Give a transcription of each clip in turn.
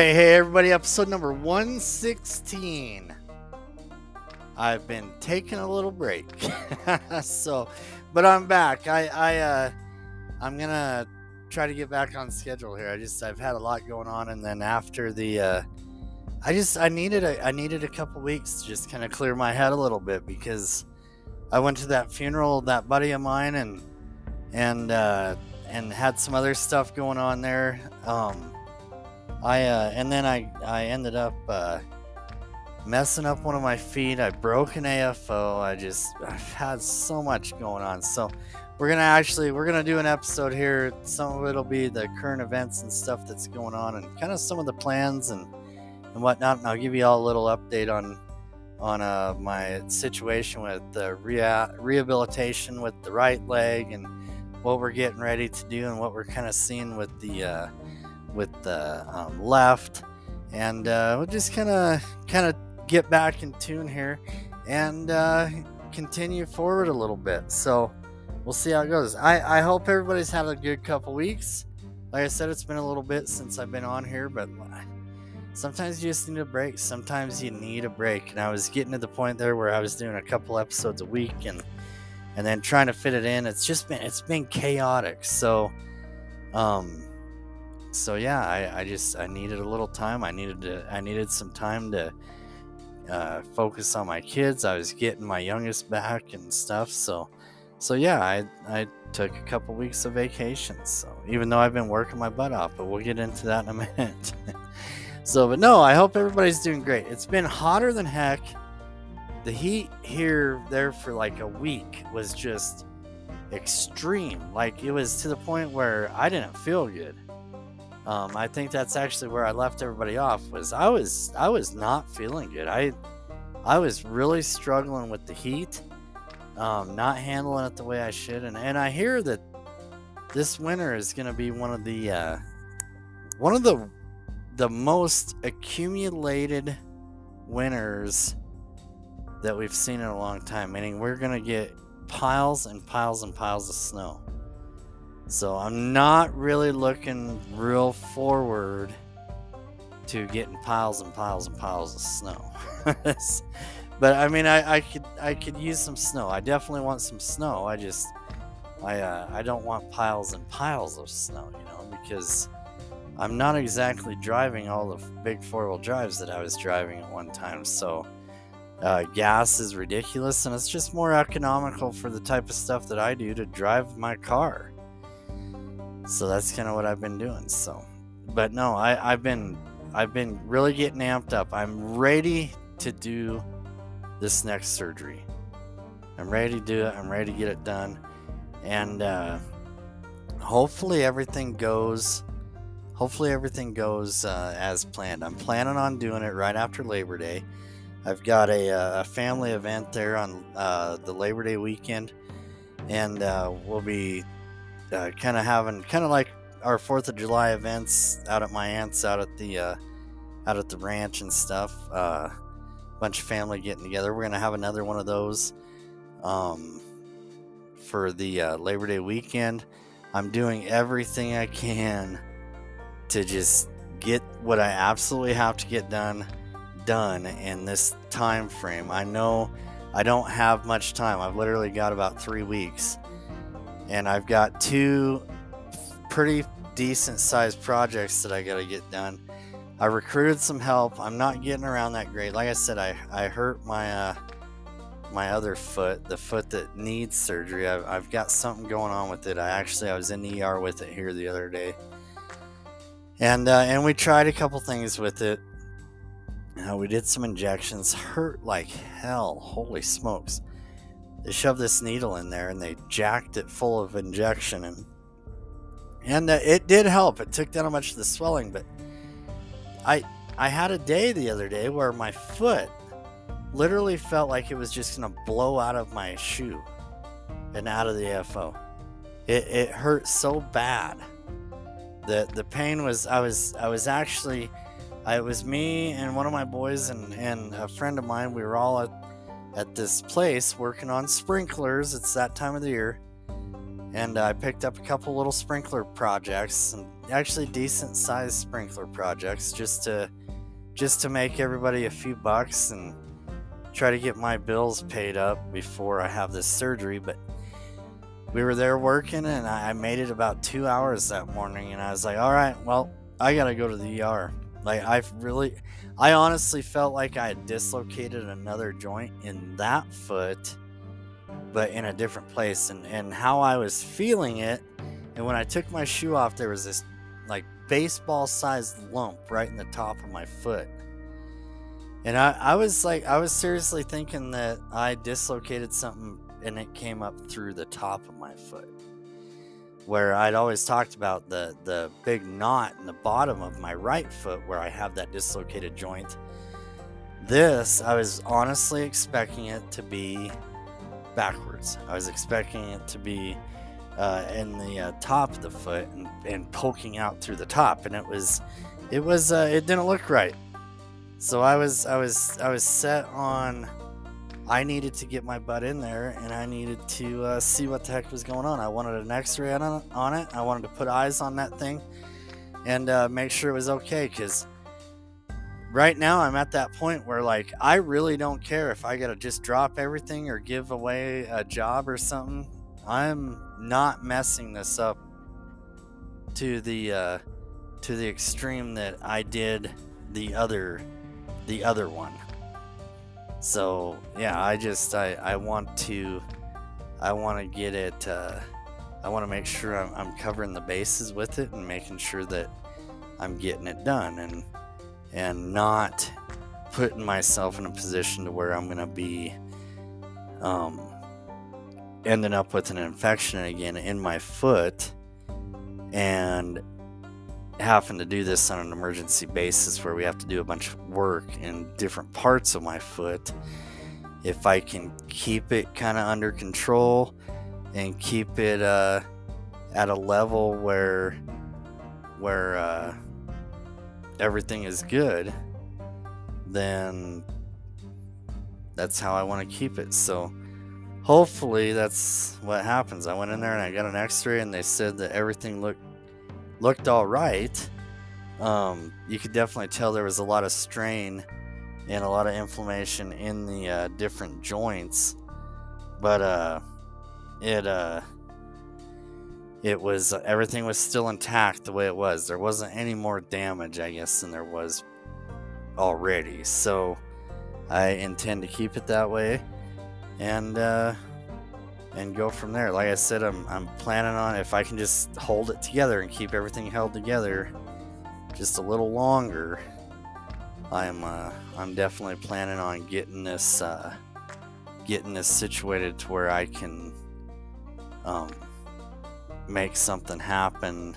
Hey, hey, everybody, episode number 116. I've been taking a little break. so, but I'm back. I, I, uh, I'm gonna try to get back on schedule here. I just, I've had a lot going on, and then after the, uh, I just, I needed a, I needed a couple weeks to just kind of clear my head a little bit because I went to that funeral, that buddy of mine, and, and, uh, and had some other stuff going on there. Um, I uh, and then I I ended up uh, messing up one of my feet. I broke an AFO. I just I've had so much going on. So we're gonna actually we're gonna do an episode here. Some of it'll be the current events and stuff that's going on, and kind of some of the plans and and whatnot. And I'll give you all a little update on on uh, my situation with the rea- rehabilitation with the right leg and what we're getting ready to do and what we're kind of seeing with the uh, with the um, left, and uh, we'll just kind of kind of get back in tune here and uh, continue forward a little bit. So we'll see how it goes. I, I hope everybody's had a good couple weeks. Like I said, it's been a little bit since I've been on here, but sometimes you just need a break. Sometimes you need a break. And I was getting to the point there where I was doing a couple episodes a week and and then trying to fit it in. It's just been it's been chaotic. So um so yeah, I, I just I needed a little time. I needed to I needed some time to uh, focus on my kids. I was getting my youngest back and stuff. So so yeah, I I took a couple weeks of vacation. So even though I've been working my butt off, but we'll get into that in a minute. so but no, I hope everybody's doing great. It's been hotter than heck. The heat here there for like a week was just extreme. Like it was to the point where I didn't feel good. Um, I think that's actually where I left everybody off. Was I was I was not feeling good. I I was really struggling with the heat, um, not handling it the way I should, and and I hear that this winter is going to be one of the uh, one of the the most accumulated winters that we've seen in a long time. Meaning we're going to get piles and piles and piles of snow. So I'm not really looking real forward to getting piles and piles and piles of snow. but I mean, I, I could I could use some snow. I definitely want some snow. I just I uh, I don't want piles and piles of snow, you know, because I'm not exactly driving all the big four wheel drives that I was driving at one time. So uh, gas is ridiculous, and it's just more economical for the type of stuff that I do to drive my car. So that's kind of what I've been doing. So, but no, I, I've been I've been really getting amped up. I'm ready to do this next surgery. I'm ready to do it. I'm ready to get it done, and uh, hopefully everything goes. Hopefully everything goes uh, as planned. I'm planning on doing it right after Labor Day. I've got a, uh, a family event there on uh, the Labor Day weekend, and uh, we'll be uh, kind of having kind of like our Fourth of July events out at my aunt's out at the uh, out at the ranch and stuff. Uh, bunch of family getting together. We're gonna have another one of those um, for the uh, Labor Day weekend. I'm doing everything I can to just get what I absolutely have to get done done in this time frame. I know I don't have much time. I've literally got about three weeks and I've got two pretty decent sized projects that I got to get done. I recruited some help. I'm not getting around that great. Like I said, I, I hurt my uh, my other foot, the foot that needs surgery. I've, I've got something going on with it. I actually I was in the ER with it here the other day, and uh, and we tried a couple things with it. Uh, we did some injections. Hurt like hell. Holy smokes! They shoved this needle in there and they jacked it full of injection and and uh, it did help it took down much of the swelling but i i had a day the other day where my foot literally felt like it was just gonna blow out of my shoe and out of the AFO. It, it hurt so bad. The the pain was I was I was actually it was me and one of my boys and, and a friend of mine. We were all at at this place working on sprinklers. It's that time of the year. and I picked up a couple little sprinkler projects, actually decent sized sprinkler projects, just to just to make everybody a few bucks and try to get my bills paid up before I have this surgery. But we were there working, and I made it about two hours that morning, and I was like, all right, well, I gotta go to the ER. Like I've really, I honestly felt like I had dislocated another joint in that foot but in a different place and and how I was feeling it and when I took my shoe off there was this like baseball sized lump right in the top of my foot. And I, I was like I was seriously thinking that I dislocated something and it came up through the top of my foot where I'd always talked about the the big knot in the bottom of my right foot where I have that dislocated joint this I was honestly expecting it to be backwards. I was expecting it to be uh, in the uh, top of the foot and, and, poking out through the top, and it was, it was, uh, it didn't look right. So I was, I was, I was set on. I needed to get my butt in there, and I needed to uh, see what the heck was going on. I wanted an X-ray on, on it. I wanted to put eyes on that thing, and uh, make sure it was okay, because right now I'm at that point where like I really don't care if I gotta just drop everything or give away a job or something. I'm not messing this up to the uh, to the extreme that I did the other the other one. So yeah, I just I, I want to I want to get it. Uh, I want to make sure I'm, I'm covering the bases with it and making sure that I'm getting it done and and not putting myself in a position to where I'm to be um, ending up with an infection again in my foot and having to do this on an emergency basis where we have to do a bunch of work in different parts of my foot. If I can keep it kind of under control and keep it uh, at a level where where uh, everything is good, then that's how I want to keep it. So hopefully that's what happens. I went in there and I got an X-ray, and they said that everything looked looked all right. Um, you could definitely tell there was a lot of strain and a lot of inflammation in the uh, different joints, but uh, it uh, it was everything was still intact the way it was. There wasn't any more damage, I guess, than there was already. So I intend to keep it that way, and uh, and go from there. Like I said, I'm I'm planning on if I can just hold it together and keep everything held together just a little longer. I'm uh, I'm definitely planning on getting this uh, getting this situated to where I can um, make something happen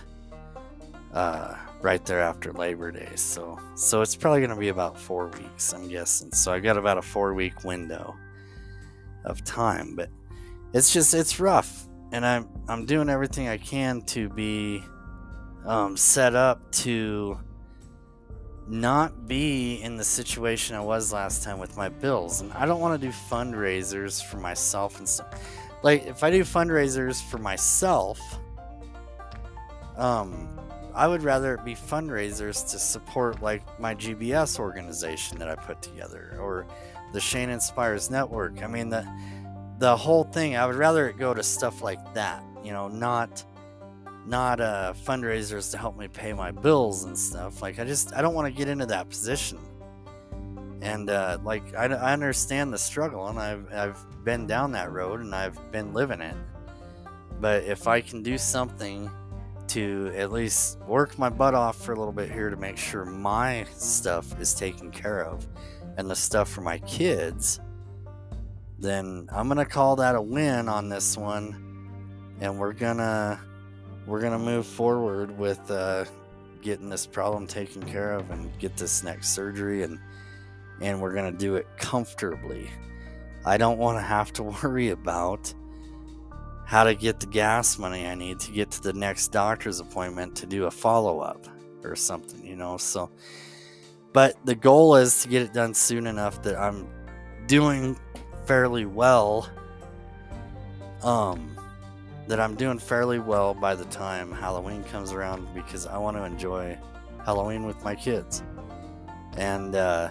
uh, right there after Labor Day. So so it's probably going to be about four weeks, I'm guessing. So I got about a four week window of time, but it's just it's rough, and I'm I'm doing everything I can to be um, set up to not be in the situation I was last time with my bills, and I don't want to do fundraisers for myself and stuff. Like if I do fundraisers for myself um, I would rather it be fundraisers to support like my GBS organization that I put together or the Shane Inspires Network. I mean the the whole thing. I would rather it go to stuff like that. You know, not not uh, fundraisers to help me pay my bills and stuff. Like I just I don't want to get into that position. And uh, like I, I understand the struggle, and I've I've been down that road, and I've been living it. But if I can do something to at least work my butt off for a little bit here to make sure my stuff is taken care of and the stuff for my kids, then I'm gonna call that a win on this one, and we're gonna we're gonna move forward with uh, getting this problem taken care of and get this next surgery and and we're gonna do it comfortably. I don't want to have to worry about how to get the gas money I need to get to the next doctor's appointment to do a follow up or something, you know. So, but the goal is to get it done soon enough that I'm doing fairly well. Um, that I'm doing fairly well by the time Halloween comes around because I want to enjoy Halloween with my kids, and uh,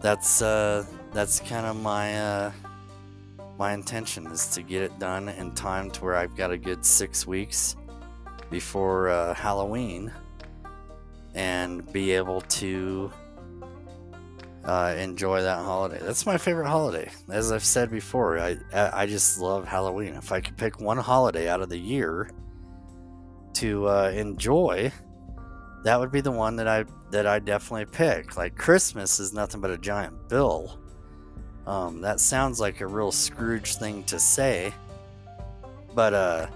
that's uh, that's kind of my uh, my intention is to get it done in time to where I've got a good six weeks before uh, Halloween and be able to uh, enjoy that holiday. That's my favorite holiday. As I've said before, I I just love Halloween. If I could pick one holiday out of the year to uh, enjoy, that would be the one that I that I definitely pick. Like Christmas is nothing but a giant bill. Um, that sounds like a real Scrooge thing to say, but uh,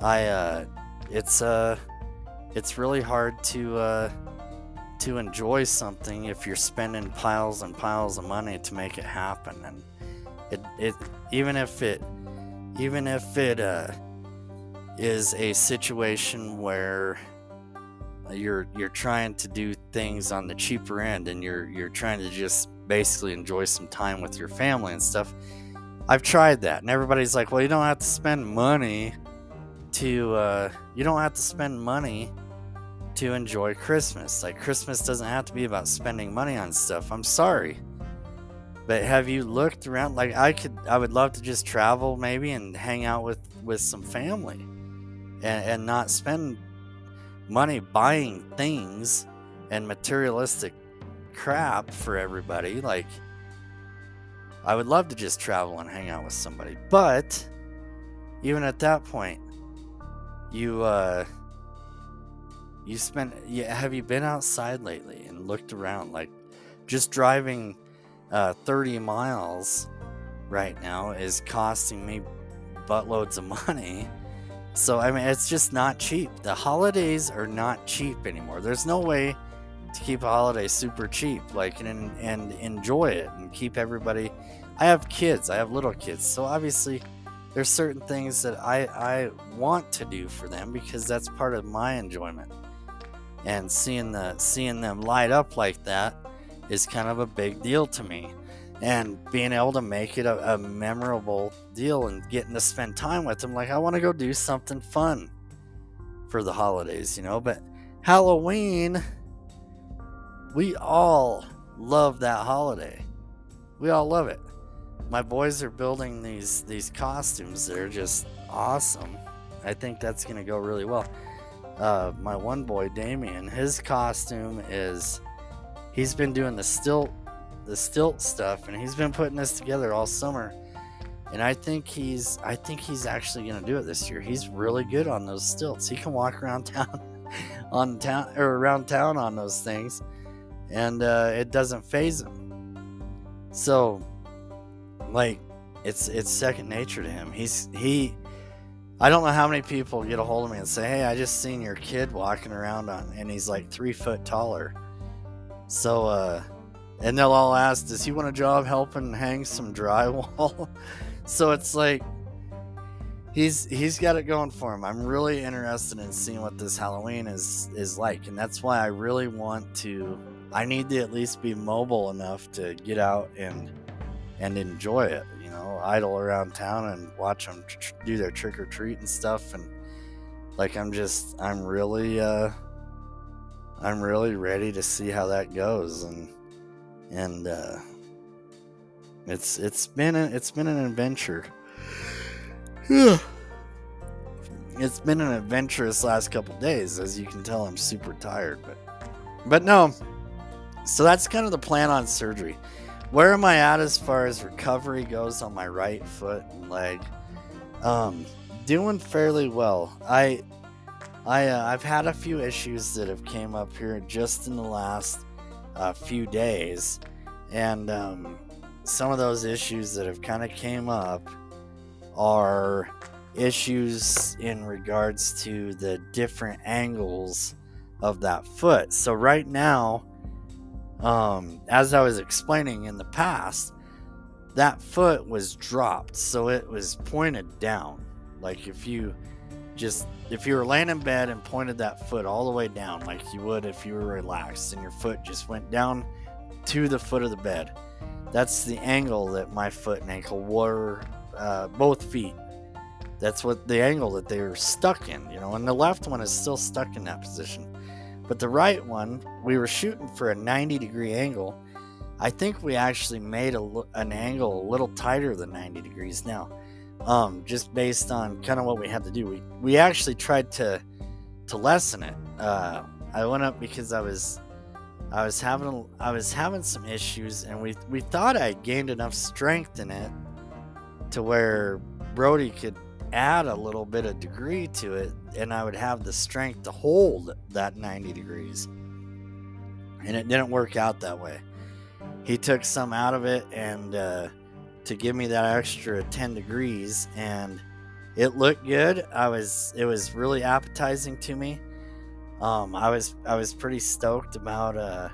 I uh, it's uh, it's really hard to uh to enjoy something if you're spending piles and piles of money to make it happen. And it, it even if it even if it uh, is a situation where you're you're trying to do things on the cheaper end and you're you're trying to just basically enjoy some time with your family and stuff I've tried that. And everybody's like well you don't have to spend money to uh, you don't have to spend money to enjoy Christmas. Like, Christmas doesn't have to be about spending money on stuff. I'm sorry. But have you looked around? Like, I could, I would love to just travel maybe and hang out with, with some family and, and not spend money buying things and materialistic crap for everybody. Like, I would love to just travel and hang out with somebody. But even at that point, you, uh, you spent yeah, have you been outside lately and looked around? Like just driving uh, 30 miles right now is costing me buttloads of money. So i mean it's just not cheap. The holidays are not cheap anymore. There's no way to keep a holiday super cheap like and, and enjoy it and keep everybody i have kids. I have little kids. So obviously there's certain things that i i want to do for them because that's part of my enjoyment and seeing the seeing them light up like that is kind of a big deal to me. And being able to make it a, a memorable deal and getting to spend time with them like i want to go do something fun for the holidays you know? But halloween we all love that holiday. We all love it. My boys are building these these costumes. They're just awesome. I think that's going to go really well uh, my one boy Damien, his costume is he's been doing the stilt the stilt stuff and he's been putting this together all summer. And I think he's I think he's actually gonna do it this year. He's really good on those stilts. He can walk around town on town or around town on those things and uh, it doesn't phase him. So like it's it's second nature to him. He's he I don't know how many people get a hold of me and say, "Hey, I just seen your kid walking around on," and he's like three foot taller. So, uh, and they'll all ask, "Does he want a job helping hang some drywall?" so it's like he's he's got it going for him. I'm really interested in seeing what this Halloween is is like, and that's why I really want to. I need to at least be mobile enough to get out and and enjoy it know, idle around town and watch them tr- do their trick or treat and stuff. And like, I'm just, I'm really, uh, I'm really ready to see how that goes. And, and, uh, it's, it's been, a, it's been an adventure. it's been an adventurous last couple days. As you can tell, I'm super tired, but, but no. So that's kind of the plan on surgery where am I at as far as recovery goes on my right foot and leg? Um, doing fairly well. I, I, uh, I've had a few issues that have came up here just in the last uh, few days, and um, some of those issues that have kind of came up are issues in regards to the different angles of that foot. So right now um, as I was explaining in the past, that foot was dropped, so it was pointed down. Like if you just if you were laying in bed and pointed that foot all the way down, like you would if you were relaxed, and your foot just went down to the foot of the bed. That's the angle that my foot and ankle were, uh, both feet. that's what the angle that they were stuck in, you know, and the left one is still stuck in that position. But the right one, we were shooting for a 90 degree angle. I think we actually made a, an angle a little tighter than 90 degrees now, um, just based on kind of what we had to do. We, we actually tried to to lessen it. Uh, I went up because I was I was having I was having some issues, and we we thought I gained enough strength in it to where Brody could add a little bit of degree to it, and I would have the strength to hold that 90 degrees. And it didn't work out that way. He took some out of it and uh, to give me that extra 10 degrees, and it looked good. I was it was really appetizing to me. Um, I was I was pretty stoked about uh,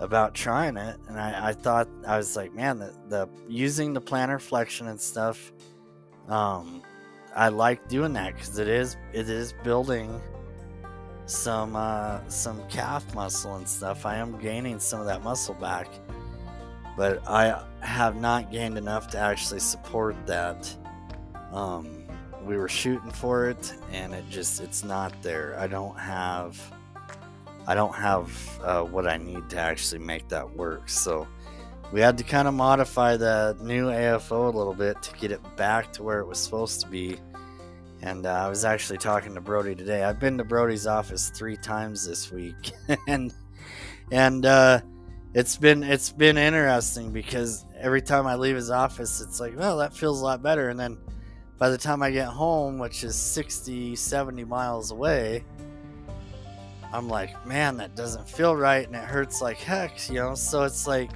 about trying it, and I, I thought I was like, man, the, the using the plantar flexion and stuff. Um, I like doing that because it is it is building some uh, some calf muscle and stuff. I am gaining some of that muscle back, but I have not gained enough to actually support that. Um, we were shooting for it and it just it's not there i don't have i don't have uh, what i need to actually make that work so we had to kind of modify the new afo a little bit to get it back to where it was supposed to be. And uh, i was actually talking to brody today. I've been to brody's office three times this week. And and uh, it's been it's been interesting because every time i leave his office it's like well that feels a lot better. And then by the time I get home, which is 60, 70 miles away, I'm like, man, that doesn't feel right. And it hurts like heck, you know? So it's like,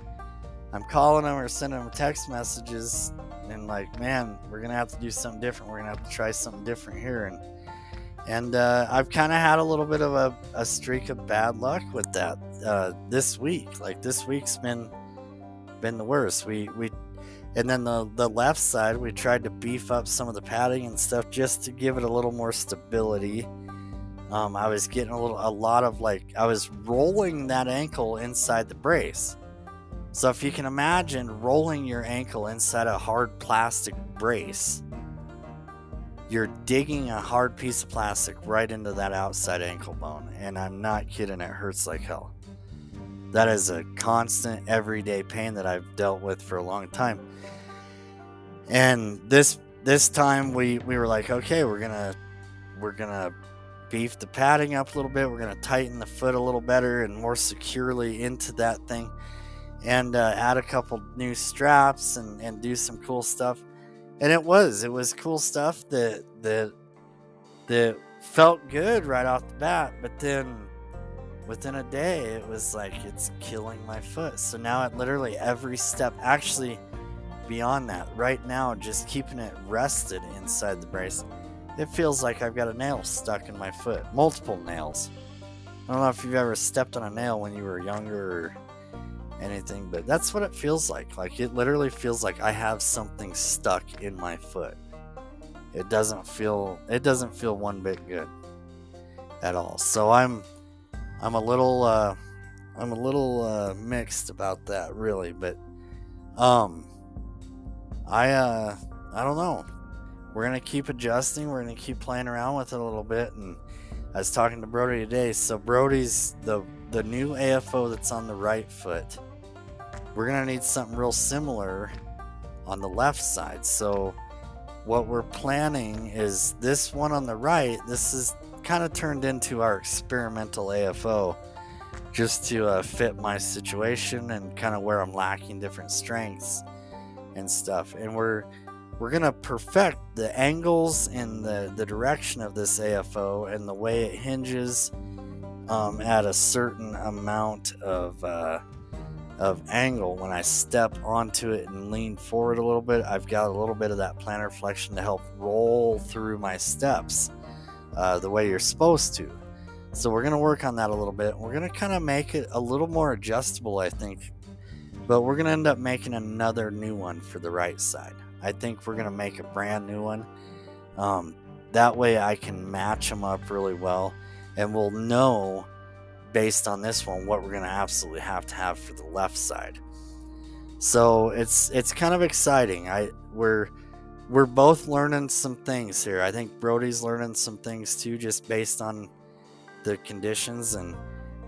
I'm calling them or sending them text messages and like, man, we're to have to do something different. We're to have to try something different here. And, and uh, I've kind of had a little bit of a, a, streak of bad luck with that uh, this week. Like this week's been been the worst. We we and then the, the left side, we tried to beef up some of the padding and stuff just to give it a little more stability. Um, I was getting a little, a lot of like, I was rolling that ankle inside the brace. So if you can imagine rolling your ankle inside a hard plastic brace, you're digging a hard piece of plastic right into that outside ankle bone. And I'm not kidding, it hurts like hell. That is a constant, everyday pain that I've dealt with for a long time and this this time we we were like okay we're gonna we're gonna beef the padding up a little bit we're gonna tighten the foot a little better and more securely into that thing and uh, add a couple new straps and and do some cool stuff and it was it was cool stuff that that that felt good right off the bat but then within a day it was like it's killing my foot so now at literally every step actually beyond that, right now, just keeping it rested inside the brace, it feels like I've got a nail stuck in my foot. Multiple nails. I don't know if you've ever stepped on a nail when you were younger anything, but that's what it feels like. Like it literally feels like I have something stuck in my foot. It doesn't feel it doesn't feel one bit good at all. So I'm I'm a little uh I'm a little uh mixed about that really, but um I uh I don't know. We're gonna keep adjusting. We're gonna keep playing around with it a little bit. And I was talking to Brody today. So Brody's the the new AFO that's on the right foot. We're gonna need something real similar on the left side. So what we're planning is this one on the right. This is kind of turned into our experimental AFO just to uh, fit my situation and kind of where I'm lacking different strengths and stuff. And we're we're gonna perfect the angles and the the direction of this AFO and the way it hinges um, at a certain amount of uh, of angle. When I step onto it and lean forward a little bit, I've got a little bit of that plantar flexion to help roll through my steps uh, the way you're supposed to. So we're gonna work on that a little bit. We're gonna kind of make it a little more adjustable, I think, but we're to end up making another new one for the right side. I think we're to make a brand new one. Um, that way I can match them up really well. And we'll know based on this one what we're going to absolutely have to have for the left side. So it's it's kind of exciting. I we're we're both learning some things here. I think Brody's learning some things too, just based on the conditions and.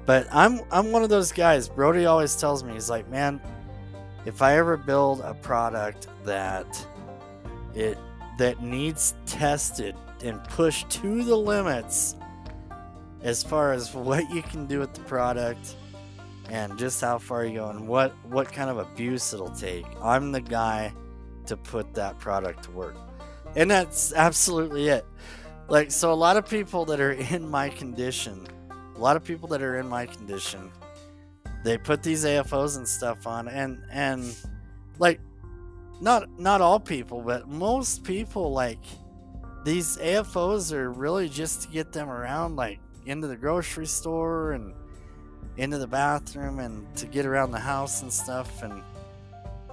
But I'm I'm one of those guys. Brody always tells me he's like, man, if I ever build a product that it that needs tested and pushed to the limits as far as what you can do with the product and just how far you go and what what kind of abuse it'll take. I'm the guy to put that product to work. And that's absolutely it. Like so a lot of people that are in my condition, a lot of people that are in my condition, they put these AFOs and stuff on and and like not not all people, but most people like these AFOs are really just to get them around like into the grocery store and into the bathroom and to get around the house and stuff and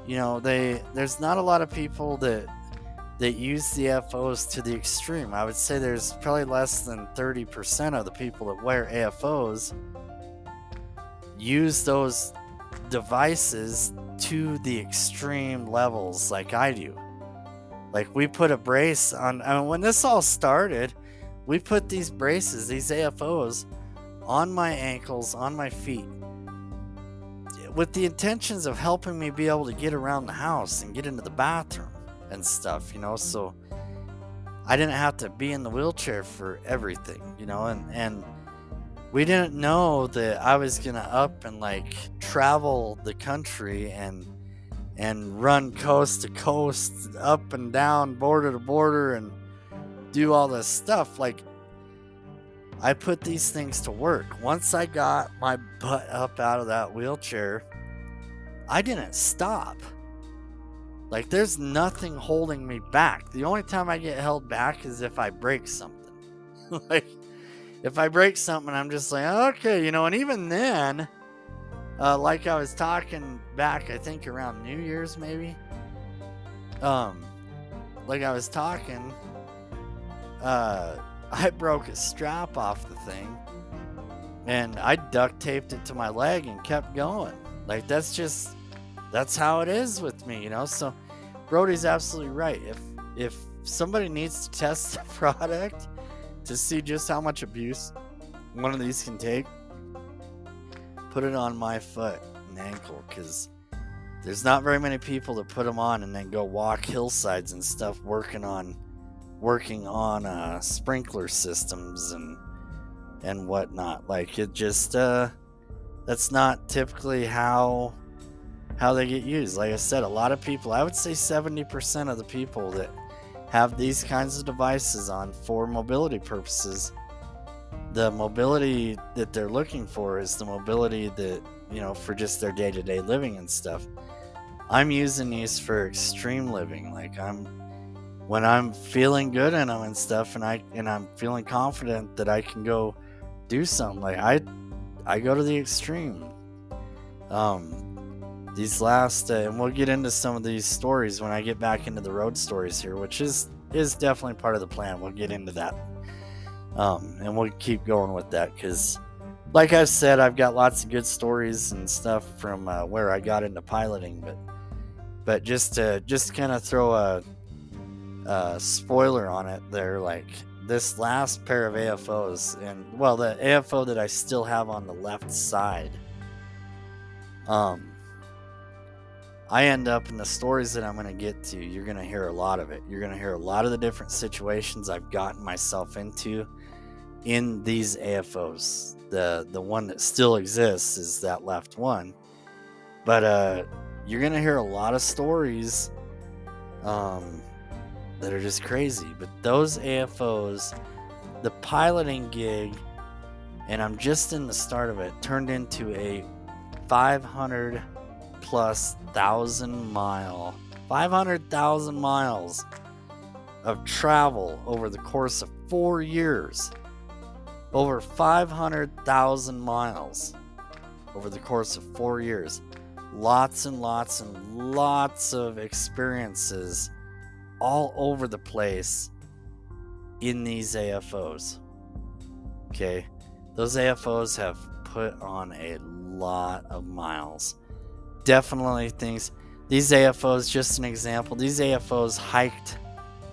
you know they there's not a lot of people that that use the AFOs to the extreme. I would say there's probably less than 30% of the people that wear AFOs use those devices to the extreme levels like I do. Like we put a brace on I mean, when this all started, we put these braces, these AFOs on my ankles, on my feet, with the intentions of helping me be able to get around the house and get into the bathroom and stuff, you know, so I didn't have to be in the wheelchair for everything, you know, and and we didn't know that I was gonna up and like travel the country and and run coast to coast, up and down, border to border, and do all this stuff. Like I put these things to work. Once I got my butt up out of that wheelchair, I didn't stop. Like, there's nothing holding me back. The only time I get held back is if I break something. like, if I break something, I'm just like, okay, you know, and even then, uh, like I was talking back, I think around New Year's maybe. Um, like I was talking, uh, I broke a strap off the thing and I duct taped it to my leg and kept going. Like that's just that's how it is with me, you know. So Brody's absolutely right. If if somebody needs to test the product to see just how much abuse one of these can take, put it on my foot and ankle because there's not very many people that put them on and then go walk hillsides and stuff working on working on uh, sprinkler systems and and whatnot. Like it just uh, that's not typically how how they get used. Like I said, a lot of people, I would say 70% of the people that have these kinds of devices on for mobility purposes, the mobility that they're looking for is the mobility that, you know, for just their day to day living and stuff. I'm using these for extreme living. Like I'm when I'm feeling good in them and stuff, and I and I'm feeling confident that I can go do something. Like I, I go to the extreme. Um, these last, uh, and we'll get into some of these stories when I get back into the road stories here, which is is definitely part of the plan. We'll get into that, um, and we'll keep going with that because, like I've said, I've got lots of good stories and stuff from uh, where I got into piloting, but but just to just kind of throw a uh, spoiler on it there like this last pair of afos and well the afo that i still have on the left side um i end up in the stories that i'm going to get to you're going to hear a lot of it. You're going to hear a lot of the different situations i've gotten myself into in these afos the the one that still exists is that left one. But uh you're going to hear a lot of stories um that are just crazy. But those AFOs, the piloting gig, and I'm just in the start of it, turned into a 500 plus thousand mile, 500,000 miles of travel over the course of four years. Over 500,000 miles over the course of four years. Lots and lots and lots of experiences all over the place in these AFOs. Okay, those AFOs have put on a lot of miles. Definitely things. These AFOs, just an example, these AFOs hiked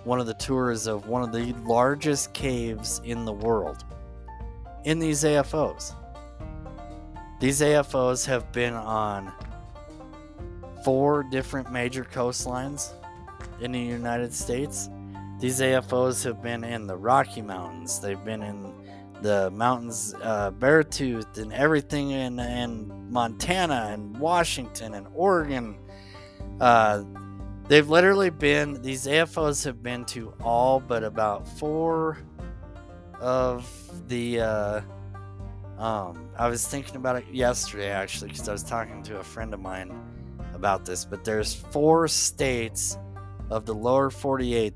one of the tours of one of the largest caves in the world in these AFOs. These AFOs have been on four different major coastlines in the United States. These AFOs have been in the Rocky Mountains. They've been in the mountains, uh, Beartooth, and everything in, in Montana and Washington and Oregon. Uh, they've literally been, these AFOs have been to all but about four of the. Uh, um, I was thinking about it yesterday actually because I was talking to a friend of mine about this, but there's four states of the lower 48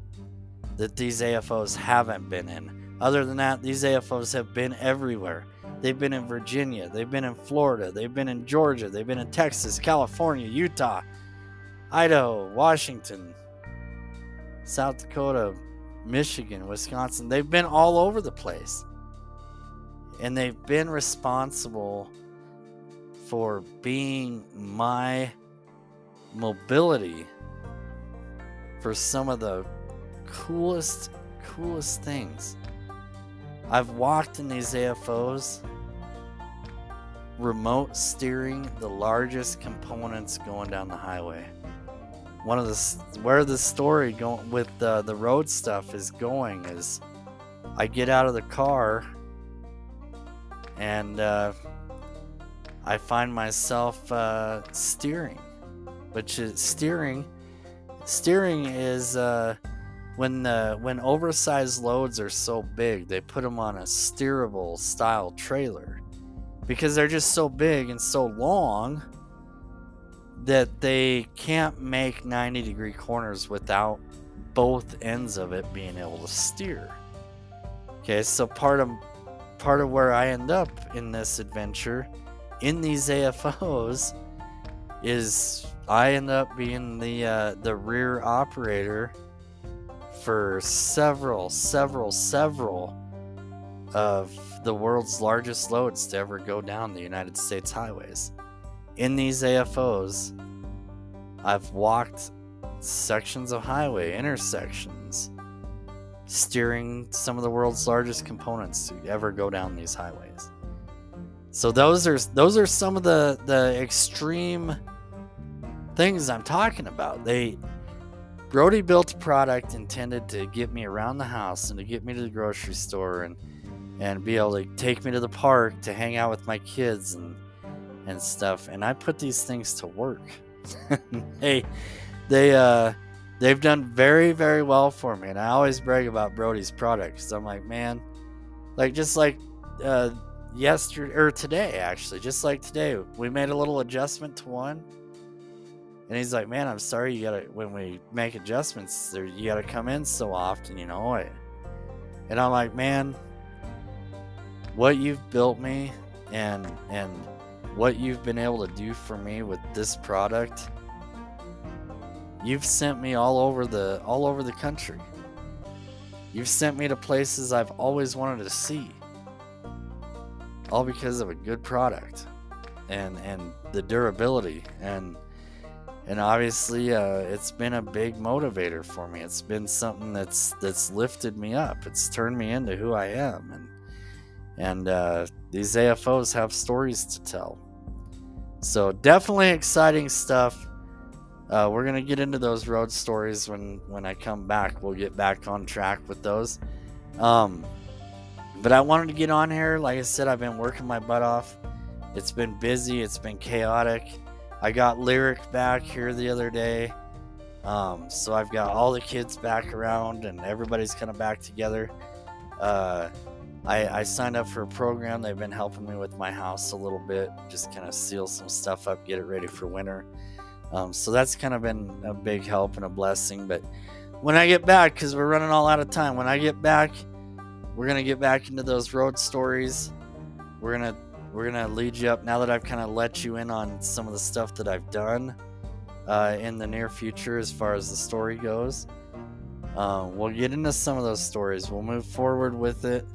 that these AFOs haven't been in. Other than that, these AFOs have been everywhere. They've been in Virginia, they've been in Florida, they've been in Georgia, they've been in Texas, California, Utah, Idaho, Washington, South Dakota, Michigan, Wisconsin. They've been all over the place. And they've been responsible for being my mobility for some of the coolest, coolest things. I've walked in these AFOs, remote steering the largest components going down the highway. One of the where the story going with the the road stuff is going is, I get out of the car, and uh, I find myself uh, steering, which is steering. Steering is uh, when the when oversized loads are so big, they put them on a steerable style trailer because they're just so big and so long that they can't make 90 degree corners without both ends of it being able to steer. Okay, so part of part of where I end up in this adventure in these AFOs is I end up being the uh, the rear operator for several, several, several of the world's largest loads to ever go down the United States highways. In these AFOs, I've walked sections of highway, intersections, steering some of the world's largest components to ever go down these highways. So those are those are some of the the extreme things I'm talking about. They Brody built a product intended to get me around the house and to get me to the grocery store and and be able to take me to the park to hang out with my kids and and stuff. And I put these things to work. hey, they uh they've done very very well for me, and I always brag about Brody's products. I'm like, man, like just like uh yesterday or today actually, just like today, we made a little adjustment to one and he's like, "Man, I'm sorry. You gotta when we make adjustments, there you gotta come in so often, you know." And I'm like, "Man, what you've built me, and and what you've been able to do for me with this product, you've sent me all over the all over the country. You've sent me to places I've always wanted to see, all because of a good product, and and the durability and." And obviously uh, it's been a big motivator for me. It's been something that's that's lifted me up. It's turned me into who i am. And and uh, these afos have stories to tell. So definitely exciting stuff. Uh, we're gonna get into those road stories when when i come back. We'll get back on track with those. Um, but i wanted to get on here. Like i said i've been working my butt off. It's been busy. It's been chaotic I got Lyric back here the other day. Um, so I've got all the kids back around and everybody's kind of back together. Uh, I, I, signed up for a program. They've been helping me with my house a little bit, just kind of seal some stuff up, get it ready for winter. Um, so that's kind of been a big help and a blessing. But when I get back, because we're running all out of time, when I get back, we're going to get back into those road stories. We're going to we're gonna lead you up now that I've kind of let you in on some of the stuff that I've done uh, in the near future as far as the story goes. Uh, we'll get into some of those stories. We'll move forward with it,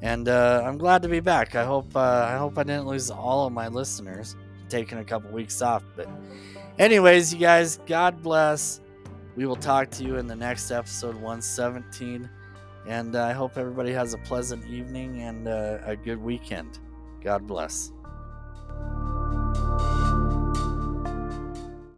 and uh, I'm glad to be back. I hope uh, I hope I didn't lose all of my listeners taking a couple weeks off. But, anyways, you guys, God bless. we will talk to you in the next episode 117. And I hope everybody has a pleasant evening and uh, a good weekend. God bless.